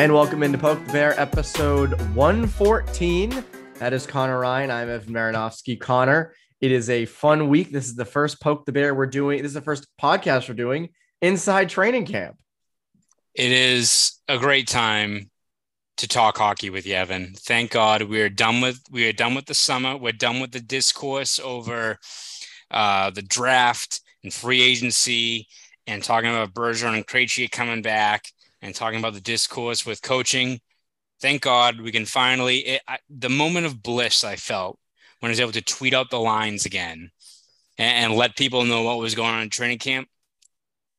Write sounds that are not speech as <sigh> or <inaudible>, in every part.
And welcome into Poke the Bear episode 114. That is Connor Ryan. I'm Evan Marinofsky. Connor, it is a fun week. This is the first Poke the Bear we're doing. This is the first podcast we're doing inside training camp. It is a great time to talk hockey with you, Evan. Thank God we are done with we are done with the summer. We're done with the discourse over uh, the draft and free agency and talking about Bergeron and Krejci coming back and talking about the discourse with coaching. Thank God we can finally, it, I, the moment of bliss I felt when I was able to tweet out the lines again and, and let people know what was going on in training camp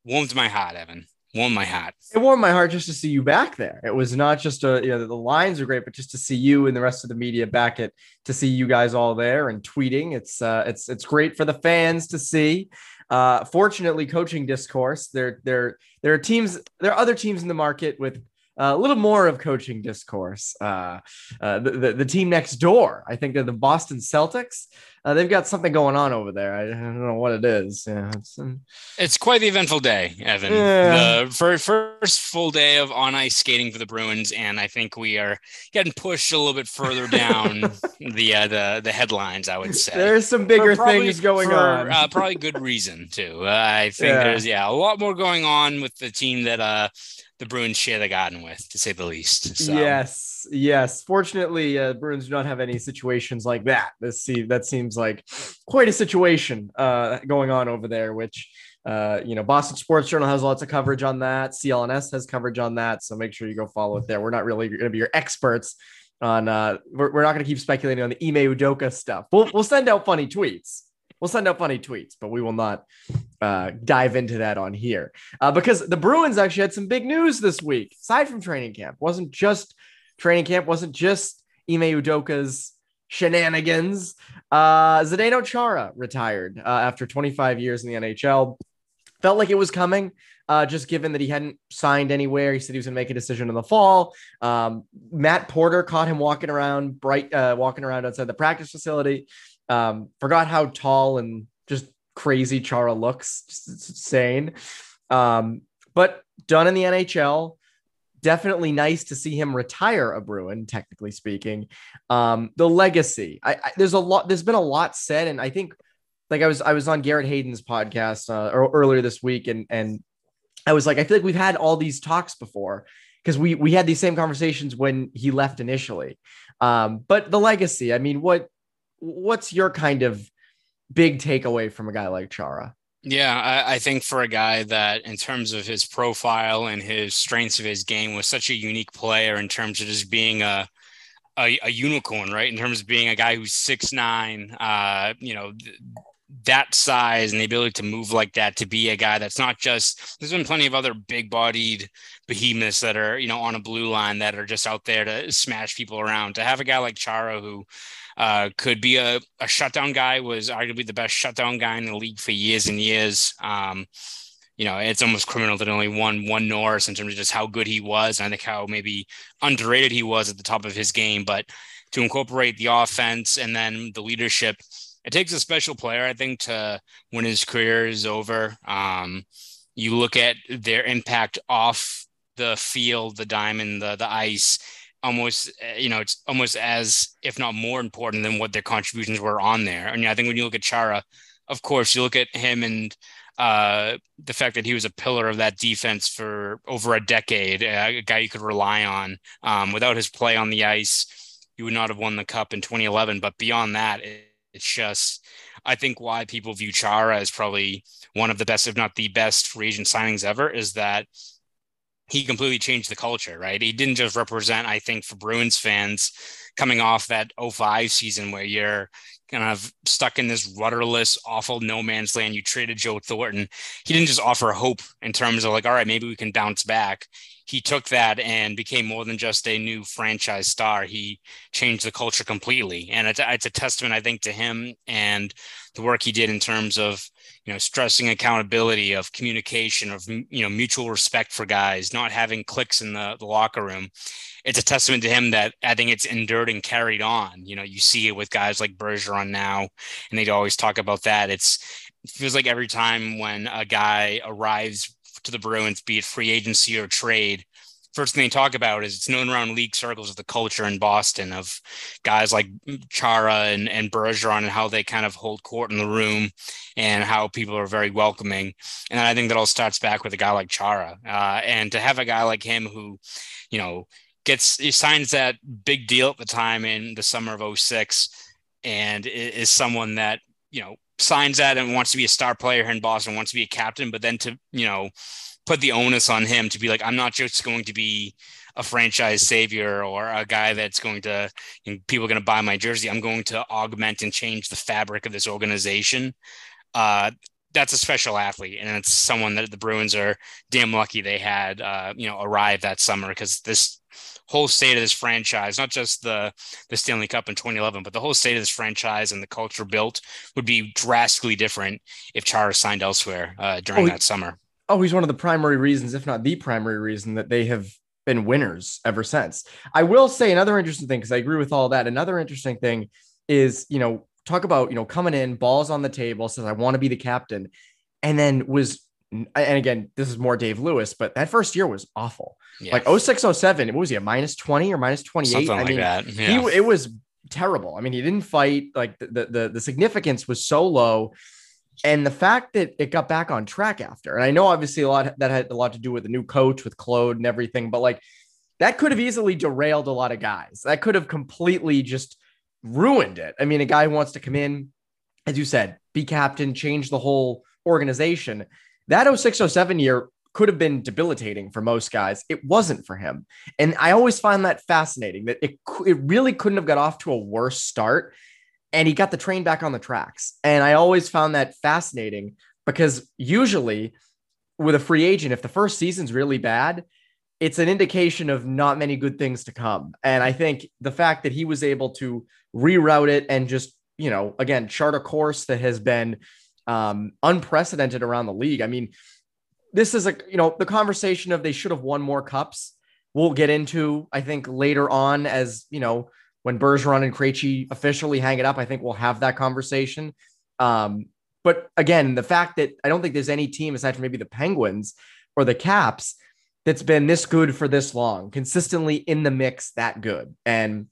warmed my heart, Evan. Warmed my heart. It warmed my heart just to see you back there. It was not just a, you know, the lines are great, but just to see you and the rest of the media back at, to see you guys all there and tweeting. It's, uh, it's, it's great for the fans to see. Uh, fortunately, coaching discourse. There, there, there are teams. There are other teams in the market with a little more of coaching discourse. Uh, uh, the, the, the team next door, I think, they're the Boston Celtics. Uh, they've got something going on over there. I, I don't know what it is. Yeah, it's, um... it's quite the eventful day, Evan. Yeah. The first, first full day of on ice skating for the Bruins, and I think we are getting pushed a little bit further down <laughs> the uh, the the headlines. I would say there's some bigger probably, things going for, on. Uh, probably good reason too. I think yeah. there's yeah a lot more going on with the team that uh the Bruins share the garden with, to say the least. So. Yes, yes. Fortunately, uh, Bruins do not have any situations like that. This see that seems like quite a situation uh, going on over there, which. Uh, you know, Boston Sports Journal has lots of coverage on that. CLNS has coverage on that. So make sure you go follow it there. We're not really going to be your experts on, uh, we're, we're not going to keep speculating on the Ime Udoka stuff. We'll, we'll send out funny tweets we'll send out funny tweets, but we will not uh, dive into that on here uh, because the Bruins actually had some big news this week. Aside from training camp, wasn't just training camp, wasn't just Ime Udoka's shenanigans. Uh, Zdeno Chara retired uh, after 25 years in the NHL. Felt like it was coming. Uh, just given that he hadn't signed anywhere. He said he was going to make a decision in the fall. Um, Matt Porter caught him walking around, bright, uh, walking around outside the practice facility. Um, forgot how tall and just crazy Chara looks. Insane. Um, but done in the NHL. Definitely nice to see him retire a Bruin, technically speaking. Um, the legacy. I, I, there's a lot. There's been a lot said, and I think, like I was, I was on Garrett Hayden's podcast uh, earlier this week, and and I was like, I feel like we've had all these talks before because we we had these same conversations when he left initially. Um, but the legacy. I mean, what what's your kind of big takeaway from a guy like Chara? Yeah, I, I, think for a guy that, in terms of his profile and his strengths of his game, was such a unique player in terms of just being a a, a unicorn, right? In terms of being a guy who's six nine, uh, you know, th- that size and the ability to move like that to be a guy that's not just. There's been plenty of other big bodied behemoths that are you know on a blue line that are just out there to smash people around. To have a guy like Chara who uh, could be a, a shutdown guy, was arguably the best shutdown guy in the league for years and years. Um, you know, it's almost criminal that only won one Norris in terms of just how good he was. And I think how maybe underrated he was at the top of his game. But to incorporate the offense and then the leadership, it takes a special player, I think, to when his career is over. Um, you look at their impact off the field, the diamond, the, the ice, almost eh, you know it's almost as if not more important than what their contributions were on there. And I think when you look at Chara, of course, you look at him and uh, the fact that he was a pillar of that defense for over a decade, a guy you could rely on. Um, without his play on the ice, you would not have won the cup in 2011. But beyond that, it, it's just I think why people view Chara as probably one of the best, if not the best, free agent signings ever is that he completely changed the culture, right? He didn't just represent, I think, for Bruins fans coming off that 05 season where you're kind of stuck in this rudderless, awful no man's land. You traded Joe Thornton. He didn't just offer hope in terms of like, all right, maybe we can bounce back. He took that and became more than just a new franchise star. He changed the culture completely. And it's, it's a testament, I think, to him and the work he did in terms of you know stressing accountability of communication of you know mutual respect for guys not having clicks in the, the locker room. It's a testament to him that i think it's endured and carried on. You know you see it with guys like bergeron now and they'd always talk about that. It's it feels like every time when a guy arrives to the bruins be it free agency or trade first thing they talk about is it's known around league circles of the culture in Boston of guys like Chara and, and Bergeron and how they kind of hold court in the room and how people are very welcoming. And I think that all starts back with a guy like Chara. Uh, and to have a guy like him who, you know, gets he signs that big deal at the time in the summer of 06 and is someone that, you know, signs that and wants to be a star player in Boston, wants to be a captain, but then to, you know, put the onus on him to be like, I'm not just going to be a franchise savior or a guy that's going to you know, people are going to buy my jersey. I'm going to augment and change the fabric of this organization. Uh, that's a special athlete, and it's someone that the Bruins are damn lucky they had, uh, you know, arrive that summer because this whole state of this franchise, not just the the Stanley Cup in 2011, but the whole state of this franchise and the culture built would be drastically different if Chara signed elsewhere uh, during oh, that summer oh, he's one of the primary reasons, if not the primary reason, that they have been winners ever since. I will say another interesting thing, because I agree with all that. Another interesting thing is, you know, talk about, you know, coming in, balls on the table, says, I want to be the captain. And then was, and again, this is more Dave Lewis, but that first year was awful. Yeah. Like 06, 07, what was he, a minus 20 or minus 28? Something I mean, that. Yeah. He, it was terrible. I mean, he didn't fight. Like the, the, the significance was so low and the fact that it got back on track after, and I know obviously a lot that had a lot to do with the new coach with Claude and everything, but like that could have easily derailed a lot of guys. That could have completely just ruined it. I mean, a guy who wants to come in, as you said, be captain, change the whole organization. That 0607 year could have been debilitating for most guys. It wasn't for him. And I always find that fascinating that it, it really couldn't have got off to a worse start and he got the train back on the tracks. And I always found that fascinating because usually with a free agent, if the first season's really bad, it's an indication of not many good things to come. And I think the fact that he was able to reroute it and just, you know, again, chart a course that has been um, unprecedented around the league. I mean, this is a, you know, the conversation of they should have won more cups. We'll get into, I think, later on as, you know, when Bergeron and Krejci officially hang it up, I think we'll have that conversation. Um, but again, the fact that I don't think there's any team aside from maybe the Penguins or the Caps that's been this good for this long, consistently in the mix, that good. And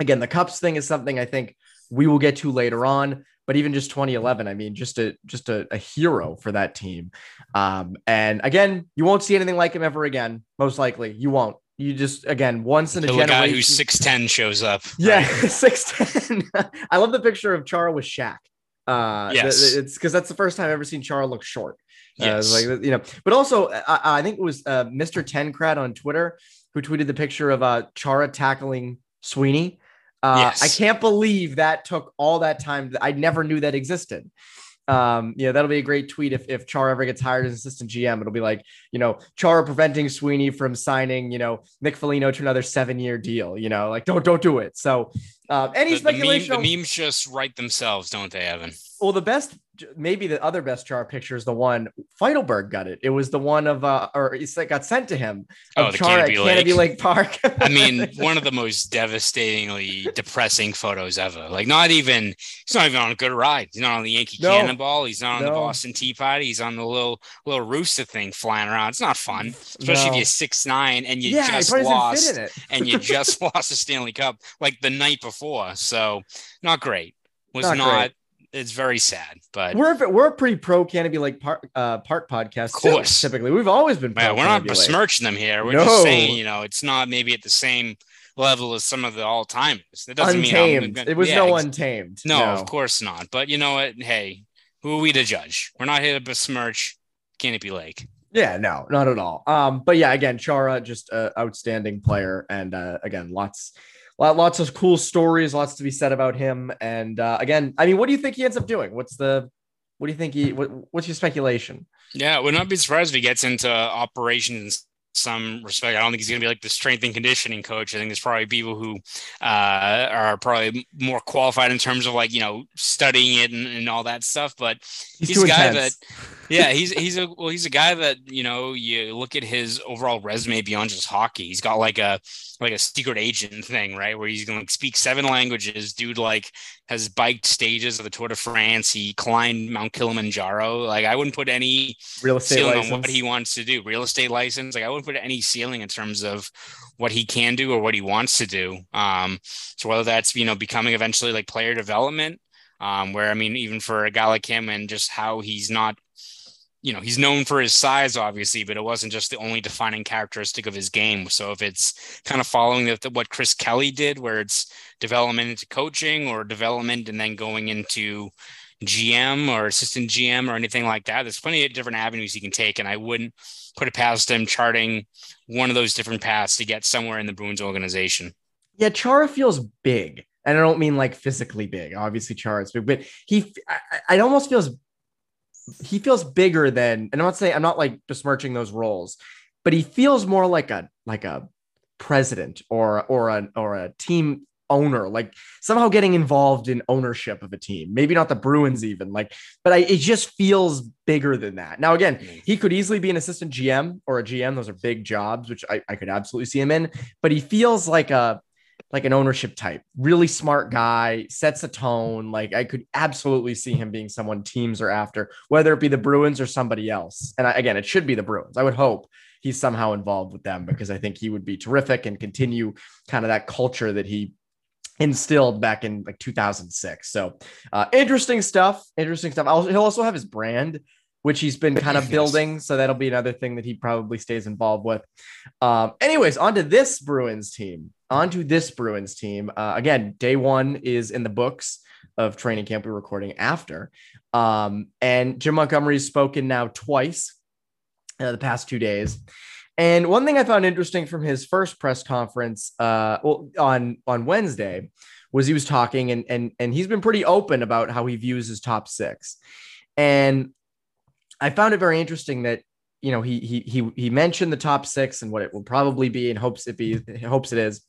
again, the Cups thing is something I think we will get to later on. But even just 2011, I mean, just a just a, a hero for that team. Um, and again, you won't see anything like him ever again. Most likely, you won't. You just again once in a generation. guy who's six ten shows up. Yeah, <laughs> six ten. <laughs> I love the picture of Chara with Shaq. Uh, yes, it's because that's the first time I've ever seen Chara look short. Uh, yes, uh, like you know, but also I, I think it was uh, Mr. Tencrat on Twitter who tweeted the picture of uh, Chara tackling Sweeney. Uh, yes. I can't believe that took all that time. I never knew that existed um, know, that'll be a great tweet if, if Char ever gets hired as assistant GM. It'll be like, you know, Char preventing Sweeney from signing, you know, Nick Foligno to another seven year deal, you know, like don't, don't do it. So, uh, any the, speculation? The, meme, the, memes just write themselves, don't they, Evan? Well, the best maybe the other best Chara picture is the one Feitelberg got it. It was the one of uh, or it got sent to him. Oh, the Chara Canobie, Lake. Canobie Lake Park. I mean, <laughs> one of the most devastatingly depressing photos ever. Like, not even he's not even on a good ride. He's not on the Yankee no. Cannonball. He's not on no. the Boston Tea Party. He's on the little little rooster thing flying around. It's not fun, especially no. if you're six nine and you yeah, just lost and you <laughs> just lost the Stanley Cup like the night before. So not great. Was not, not it's very sad, but we're we're a pretty pro Canobie Lake Park uh, Park podcast. Of course, too, typically we've always been. Yeah, we're not besmirching them here. We're no. just saying, you know, it's not maybe at the same level as some of the all timers. It doesn't untamed. mean it was yeah, no untamed. No, no, of course not. But you know what? Hey, who are we to judge? We're not here to besmirch Canobie Lake. Yeah, no, not at all. Um, but yeah, again, Chara, just an outstanding player, and uh, again, lots lots of cool stories, lots to be said about him. And uh, again, I mean, what do you think he ends up doing? What's the what do you think he what, what's your speculation? Yeah, would not be surprised if he gets into operations some respect. I don't think he's going to be like the strength and conditioning coach. I think there's probably people who uh, are probably more qualified in terms of like you know studying it and, and all that stuff. But he's, he's a guy intense. that, <laughs> yeah, he's he's a well, he's a guy that you know you look at his overall resume beyond just hockey. He's got like a like a secret agent thing, right? Where he's going to speak seven languages. Dude, like has biked stages of the Tour de France. He climbed Mount Kilimanjaro. Like I wouldn't put any real estate ceiling license. on what he wants to do. Real estate license. Like I wouldn't put any ceiling in terms of what he can do or what he wants to do. Um, so whether that's you know becoming eventually like player development, um, where I mean even for a guy like him and just how he's not you know, he's known for his size, obviously, but it wasn't just the only defining characteristic of his game. So if it's kind of following the, what Chris Kelly did, where it's development into coaching or development and then going into GM or assistant GM or anything like that, there's plenty of different avenues he can take. And I wouldn't put it past him charting one of those different paths to get somewhere in the Bruins organization. Yeah, Chara feels big. And I don't mean like physically big. Obviously, Chara's big, but he, I, it almost feels he feels bigger than, and I'm not saying I'm not like besmirching those roles, but he feels more like a like a president or or a or a team owner, like somehow getting involved in ownership of a team. Maybe not the Bruins even, like, but I, it just feels bigger than that. Now, again, mm. he could easily be an assistant GM or a GM. Those are big jobs, which I, I could absolutely see him in. But he feels like a like an ownership type, really smart guy, sets a tone. Like I could absolutely see him being someone teams are after, whether it be the Bruins or somebody else. And I, again, it should be the Bruins. I would hope he's somehow involved with them because I think he would be terrific and continue kind of that culture that he instilled back in like 2006. So uh, interesting stuff. Interesting stuff. I'll, he'll also have his brand which he's been kind of <laughs> building. So that'll be another thing that he probably stays involved with. Um, anyways, on to this Bruins team onto this Bruins team. Uh, again, day one is in the books of training camp. We're recording after. Um, and Jim Montgomery's spoken now twice uh, the past two days. And one thing I found interesting from his first press conference uh, well, on on Wednesday was he was talking and and and he's been pretty open about how he views his top six. And I found it very interesting that you know, he he he he mentioned the top six and what it will probably be, and hopes it be hopes it is.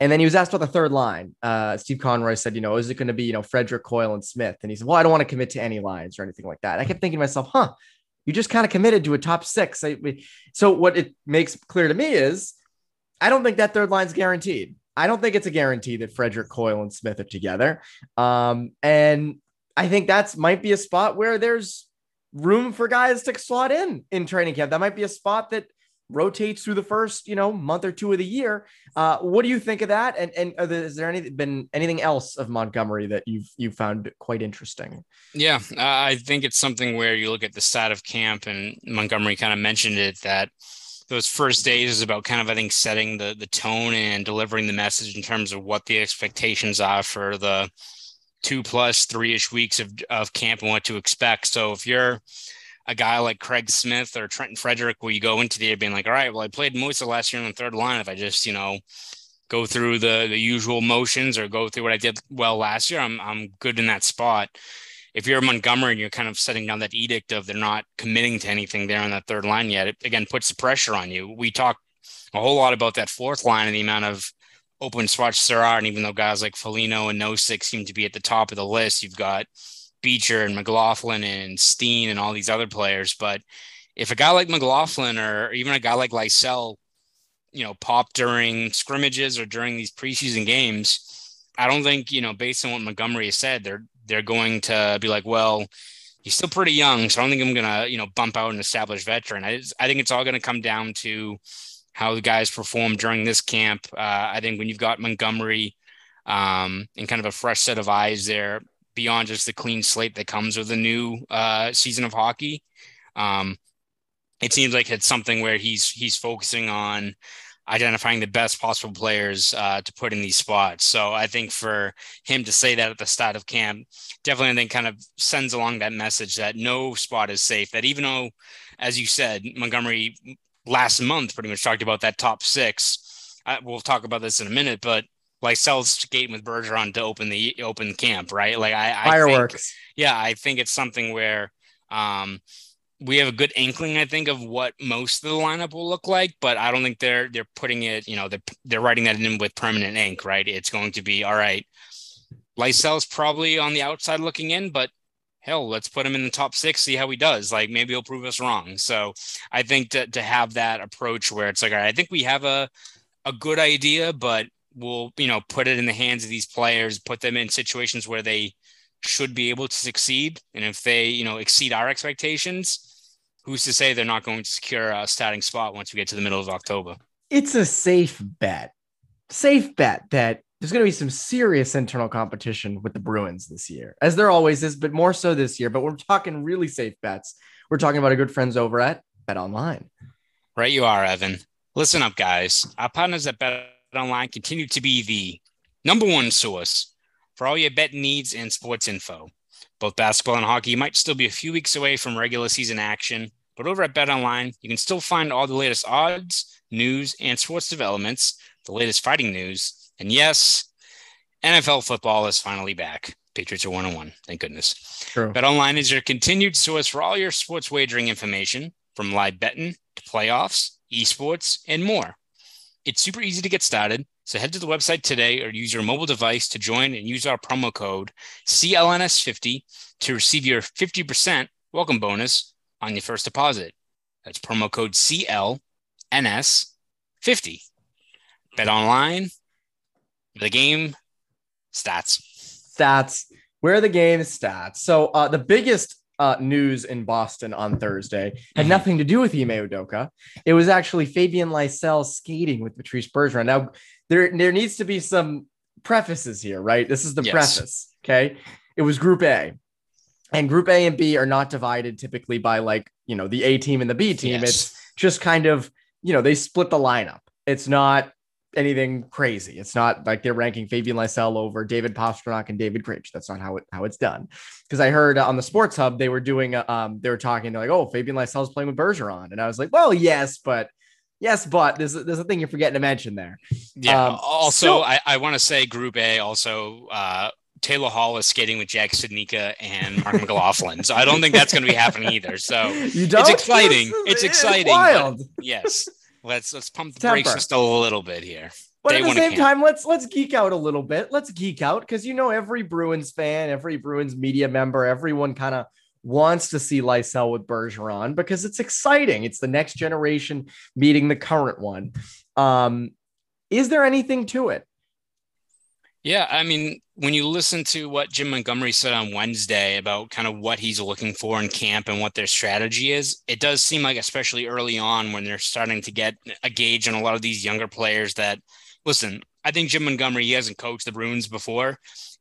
And then he was asked about the third line. Uh, Steve Conroy said, you know, is it going to be, you know, Frederic Coyle and Smith? And he said, well, I don't want to commit to any lines or anything like that. I kept thinking to myself, huh, you just kind of committed to a top six. so what it makes clear to me is I don't think that third line's guaranteed. I don't think it's a guarantee that Frederic Coyle and Smith are together. Um, and I think that's might be a spot where there's room for guys to slot in in training camp. That might be a spot that rotates through the first, you know, month or two of the year. Uh, what do you think of that? And and there, is there any been anything else of Montgomery that you've you found quite interesting? Yeah, I think it's something where you look at the start of camp, and Montgomery kind of mentioned it that those first days is about kind of I think setting the the tone and delivering the message in terms of what the expectations are for the two plus three ish weeks of, of camp and what to expect. So if you're a guy like Craig Smith or Trenton Frederic, where you go into the year being like, all right, well, I played most of last year on the third line. If I just, you know, go through the the usual motions or go through what I did well last year, I'm I'm good in that spot. If you're Montgomery and you're kind of setting down that edict of they're not committing to anything there on that third line yet, it again puts the pressure on you. We talk a whole lot about that fourth line and the amount of open spots there are. And even though guys like Foligno and Nosek seem to be at the top of the list, you've got Beecher and McLaughlin and Steen and all these other players. But if a guy like McLaughlin or even a guy like Lysell, you know, pop during scrimmages or during these preseason games, I don't think, you know, based on what Montgomery has said, they're they're going to be like, well, he's still pretty young, so I don't think I'm gonna, you know, bump out an established veteran. I, I think it's all gonna come down to how the guys perform during this camp. Uh, I think when you've got Montgomery um, and kind of a fresh set of eyes there, beyond just the clean slate that comes with a new uh, season of hockey, um, it seems like it's something where he's he's focusing on identifying the best possible players uh, to put in these spots. So I think for him to say that at the start of camp, definitely I think kind of sends along that message that no spot is safe. That even though, as you said, Montgomery last month pretty much talked about that top six. Uh, we'll talk about this in a minute, but like Sells skating with Bergeron to open the open camp, right? Like I, I fireworks. Think, yeah, I think it's something where um, we have a good inkling, I think, of what most of the lineup will look like, but I don't think they're they're putting it, you know, they're they're writing that in with permanent ink, right? It's going to be all right. Lysell's probably on the outside looking in, but hell, let's put him in the top six, see how he does. Like maybe he'll prove us wrong. So I think to to have that approach where it's like, all right, I think we have a a good idea, but we'll, you know, put it in the hands of these players, put them in situations where they should be able to succeed. And if they, you know, exceed our expectations, who's to say they're not going to secure a starting spot once we get to the middle of October? It's a safe bet. Safe bet that there's going to be some serious internal competition with the Bruins this year, as there always is, but more so this year. But we're talking really safe bets. We're talking about our good friends over at Bet Online. Right, you are, Evan. Listen up, guys. Our partners at Bet Online continue to be the number one source for all your bet needs and sports info. Both basketball and hockey might still be a few weeks away from regular season action, but over at Bet Online, you can still find all the latest odds, news, and sports developments, the latest fighting news, and yes, NFL football is finally back. Patriots are one on one. Thank goodness. True. Bet Online is your continued source for all your sports wagering information, from live betting to playoffs, esports, and more. It's super easy to get started. So head to the website today or use your mobile device to join and use our promo code CLNS50 to receive your 50% welcome bonus on your first deposit. That's promo code CLNS50. Bet online, the game stats. Stats. Where are the game stats. So uh, the biggest uh, news in Boston on Thursday had mm-hmm. nothing to do with Ime Udoka. It was actually Fabian Lysell skating with Patrice Bergeron. Now, there, there needs to be some prefaces here, right? This is the yes. preface. Okay. It was Group A and group A and B are not divided typically by like, you know, the A team and the B team. Yes. It's just kind of, you know, they split the lineup. It's not anything crazy. It's not like they're ranking Fabian Lysell over David Pastrnak and David Krejci. That's not how it how it's done. Because I heard on the Sports Hub they were doing um they were talking they're like oh Fabian Lysell's playing with Bergeron and I was like well yes but yes but there's there's a thing you're forgetting to mention there. Yeah. Um, also, so, I I want to say Group A also uh Taylor Hall is skating with Jack Studnicka and Marc McLaughlin. So I don't think that's going to be happening either. So it's exciting. It's, exciting. wild. Yes. Let's let's pump the Temper. brakes just a little bit here. But Day at the same time, let's let's geek out a little bit. Let's geek out because you know every Bruins fan, every Bruins media member, everyone kind of wants to see Lysell with Bergeron because it's exciting. It's the next generation meeting the current one. Um, is there anything to it? Yeah, I mean, when you listen to what Jim Montgomery said on Wednesday about kind of what he's looking for in camp and what their strategy is, it does seem like, especially early on, when they're starting to get a gauge on a lot of these younger players, that listen, I think Jim Montgomery, he hasn't coached the Bruins before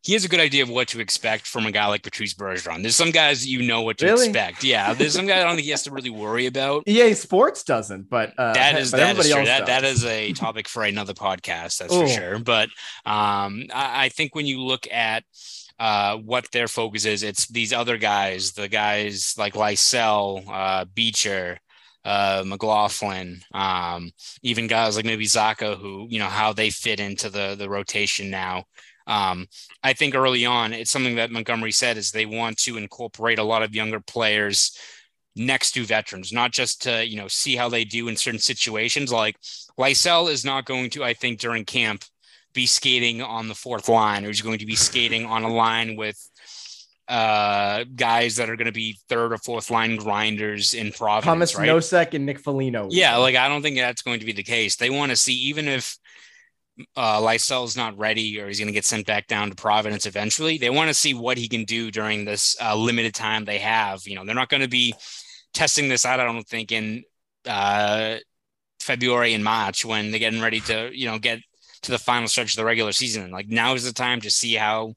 he has a good idea of what to expect from a guy like Patrice Bergeron. There's some guys you know what to really? expect. Yeah, there's some guy I don't think he has to really worry about. <laughs> EA Sports doesn't, but uh, that is but that is true. That, that is a topic for another podcast. That's Ooh. for sure. But um, I, I think when you look at uh, what their focus is, it's these other guys, the guys like Lysell, uh, Beecher, uh, McLaughlin, um, even guys like maybe Zacha, who you know how they fit into the the rotation now. Um, I think early on, it's something that Montgomery said is they want to incorporate a lot of younger players next to veterans, not just to you know see how they do in certain situations. Like Lysell is not going to, I think, during camp be skating on the fourth line, or he's going to be skating on a line with uh, guys that are going to be third or fourth line grinders in Providence. Tomas right? Nosek and Nick Foligno. Yeah, like I don't think that's going to be the case. They want to see even if uh, Lysell's not ready or he's going to get sent back down to Providence eventually. They want to see what he can do during this uh, limited time they have. You know, they're not going to be testing this out. I don't think in uh, February and March when they're getting ready to, you know, get to the final stretch of the regular season. Like now is the time to see how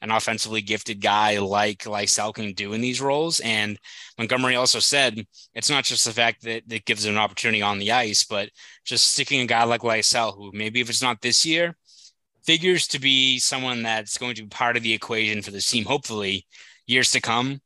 an offensively gifted guy like Lysell can do in these roles. And Montgomery also said it's not just the fact that that gives him an opportunity on the ice, but just sticking a guy like Lysell, who maybe if it's not this year, figures to be someone that's going to be part of the equation for this team, hopefully years to come.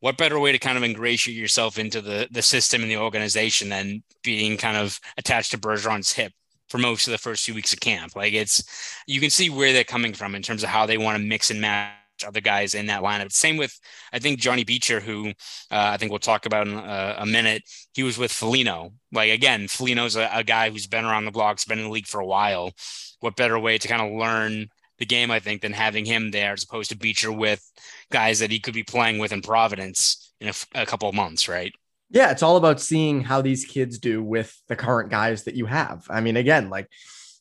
What better way to kind of ingratiate yourself into the the system and the organization than being kind of attached to Bergeron's hip for most of the first few weeks of camp. Like it's, you can see where they're coming from in terms of how they want to mix and match other guys in that lineup. Same with, I think Johnny Beecher, who uh, I think we'll talk about in a, a, minute. He was with Foligno. Like again, Foligno's a, a guy who's been around the blocks, been in the league for a while. What better way to kind of learn the game, I think, than having him there as opposed to Beecher with guys that he could be playing with in Providence in a couple of months, right? Yeah, it's all about seeing how these kids do with the current guys that you have. I mean, again, like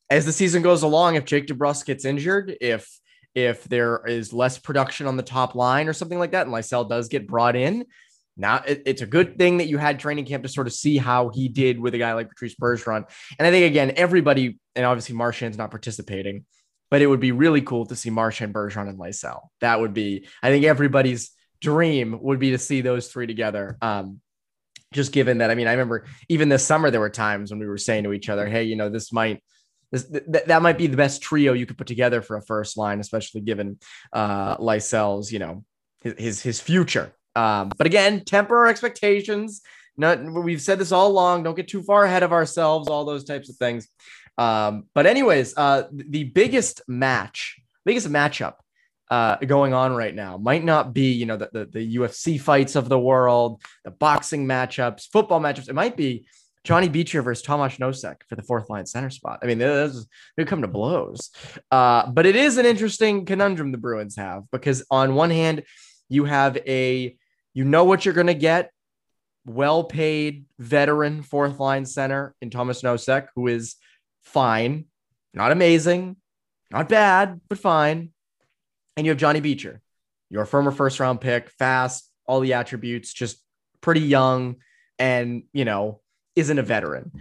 as the season goes along, if Jake DeBrusk gets injured, if if there is less production on the top line or something like that, and Lysell does get brought in, now it, it's a good thing that you had training camp to sort of see how he did with a guy like Patrice Bergeron. And I think again, everybody, and obviously Marchand's not participating, but it would be really cool to see Marchand, Bergeron, and Lysell. That would be, I think everybody's dream would be to see those three together. Um, just given that, I mean, I remember even this summer, there were times when we were saying to each other, Hey, you know, this might, this, th- that might be the best trio you could put together for a first line, especially given uh, Lysell's, you know, his, his, his future. Um, but again, temper our expectations. Not, we've said this all along. Don't get too far ahead of ourselves, all those types of things. Um, but anyways, uh, the biggest match, biggest matchup uh, going on right now might not be, you know, the, the, the UFC fights of the world, the boxing matchups, football matchups. It might be Johnny Beecher versus Tomas Nosek for the fourth line center spot. I mean, those they come to blows. Uh, but it is an interesting conundrum the Bruins have because on one hand, you have a you know what you're going to get, well paid veteran fourth line center in Tomas Nosek, who is fine, not amazing, not bad, but fine. And you have Johnny Beecher, your former first round pick, fast, all the attributes, just pretty young, and you know, isn't a veteran.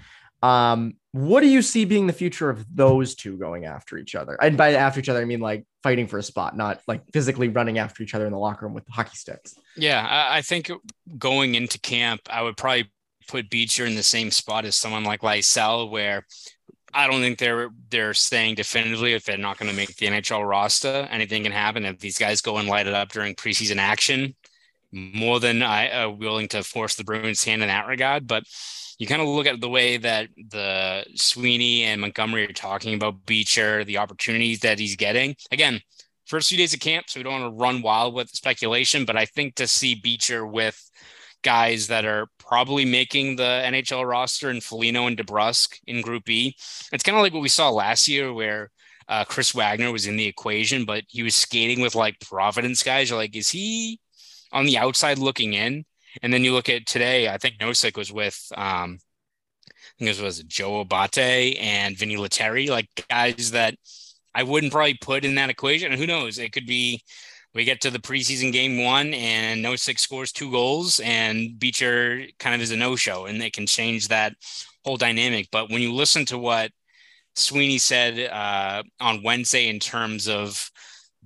Um, what do you see being the future of those two going after each other? And by after each other, I mean like fighting for a spot, not like physically running after each other in the locker room with hockey sticks. Yeah, I think going into camp, I would probably put Beecher in the same spot as someone like Lysell, where I don't think they're they're saying definitively if they're not going to make the NHL roster. Anything can happen if these guys go and light it up during preseason action. More than I uh, willing to force the Bruins' hand in that regard, but you kind of look at the way that the Sweeney and Montgomery are talking about Beecher, the opportunities that he's getting. Again, first few days of camp, so we don't want to run wild with speculation, but I think to see Beecher with guys that are probably making the NHL roster in Foligno and DeBrusk in Group B. It's kind of like what we saw last year where uh, Chris Wagner was in the equation, but he was skating with like Providence guys. You're like, is he on the outside looking in? And then you look at today, I think Nosek was with, um, I think it was Joe Abate and Vinny Lettieri, like guys that I wouldn't probably put in that equation. And who knows? It could be we get to the preseason game one and Nosek scores two goals and Beecher kind of is a no-show and they can change that whole dynamic. But when you listen to what Sweeney said uh, on Wednesday in terms of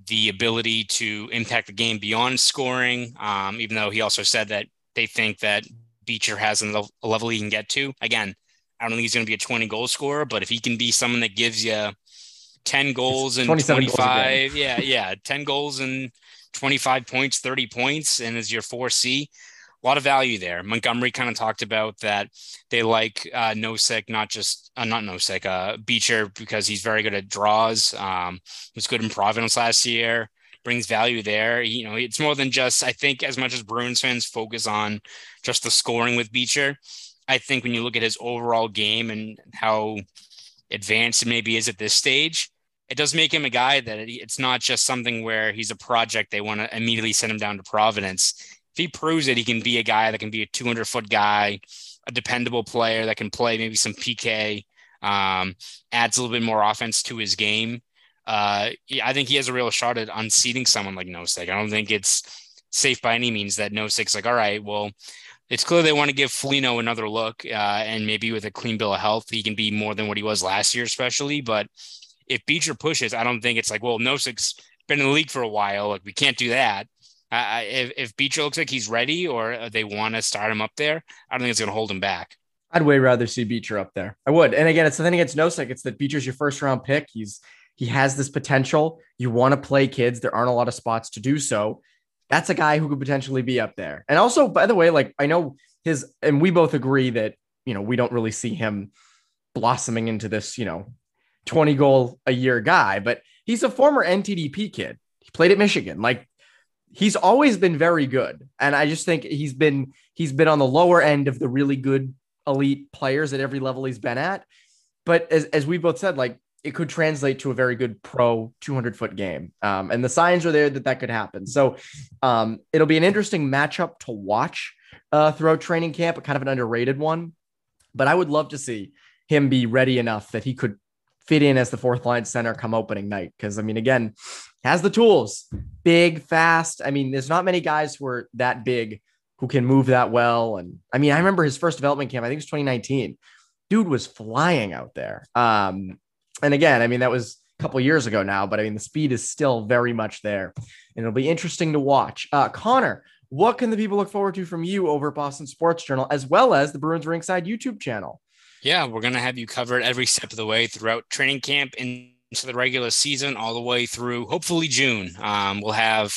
the ability to impact the game beyond scoring, um, even though he also said that they think that Beecher has a level he can get to. Again, I don't think he's going to be a 20 goal scorer, but if he can be someone that gives you 10 goals and 25. Goals yeah, yeah. 10 goals and 25 points, 30 points, and is your 4C. A lot of value there. Montgomery kind of talked about that they like uh, Nosek, not just uh, not Nosek, uh, Beecher because he's very good at draws. Um, was good in Providence last year. Brings value there. You know, it's more than just. I think as much as Bruins fans focus on just the scoring with Beecher, I think when you look at his overall game and how advanced it maybe is at this stage, it does make him a guy that it's not just something where he's a project they want to immediately send him down to Providence. If he proves it, he can be a guy that can be a 200 foot guy, a dependable player that can play maybe some PK, um, adds a little bit more offense to his game. Uh, I think he has a real shot at unseating someone like Nosek. I don't think it's safe by any means that Nosek's like, all right, well, it's clear they want to give Foligno another look, uh, and maybe with a clean bill of health, he can be more than what he was last year, especially. But if Beecher pushes, I don't think it's like, well, Nosek's been in the league for a while, like we can't do that. Uh, if, if Beecher looks like he's ready or they want to start him up there, I don't think it's going to hold him back. I'd way rather see Beecher up there. I would. And again, it's the thing against Nosek. It's that Beecher's your first round pick. He's he has this potential. You want to play kids. There aren't a lot of spots to do so that's a guy who could potentially be up there. And also, by the way, like I know his, and we both agree that, you know, we don't really see him blossoming into this, you know, 20 goal a year guy, but he's a former NTDP kid. He played at Michigan. Like he's always been very good. And I just think he's been, he's been on the lower end of the really good elite players at every level he's been at. But as, as we both said, like it could translate to a very good pro 200 foot game. Um, and the signs are there that that could happen. So um, it'll be an interesting matchup to watch uh, throughout training camp, kind of an underrated one. But I would love to see him be ready enough that he could fit in as the fourth line center come opening night. Because I mean, again, has the tools, big, fast. I mean, there's not many guys who are that big who can move that well. And I mean, I remember his first development camp. I think it was 2019. Dude was flying out there. Um, and again, I mean, that was a couple years ago now, but I mean, the speed is still very much there. And it'll be interesting to watch. Uh, Connor, what can the people look forward to from you over at Boston Sports Journal, as well as the Bruins Ringside YouTube channel? Yeah, we're going to have you covered every step of the way throughout training camp into the regular season, all the way through hopefully June. Um, we'll have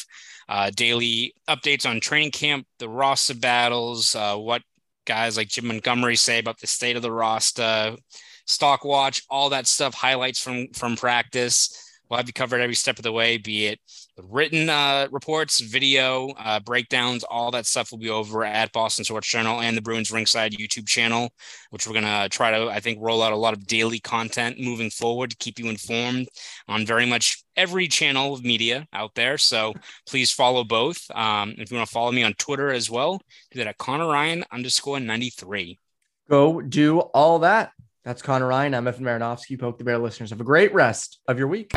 uh, daily updates on training camp, the roster battles, uh, what guys like Jim Montgomery say about the state of the roster, stock watch, all that stuff, highlights from from practice. We'll have you covered every step of the way, be it written uh, reports, video uh, breakdowns, all that stuff will be over at Boston Sports Journal and the Bruins Ringside YouTube channel, which we're gonna try to, I think, roll out a lot of daily content moving forward to keep you informed on very much every channel of media out there. So please follow both. Um, if you want to follow me on Twitter as well, do that at Connor Ryan underscore ninety three. Go do all that. That's Connor Ryan. I'm Evan Marinofsky. Poke the Bear listeners. Have a great rest of your week.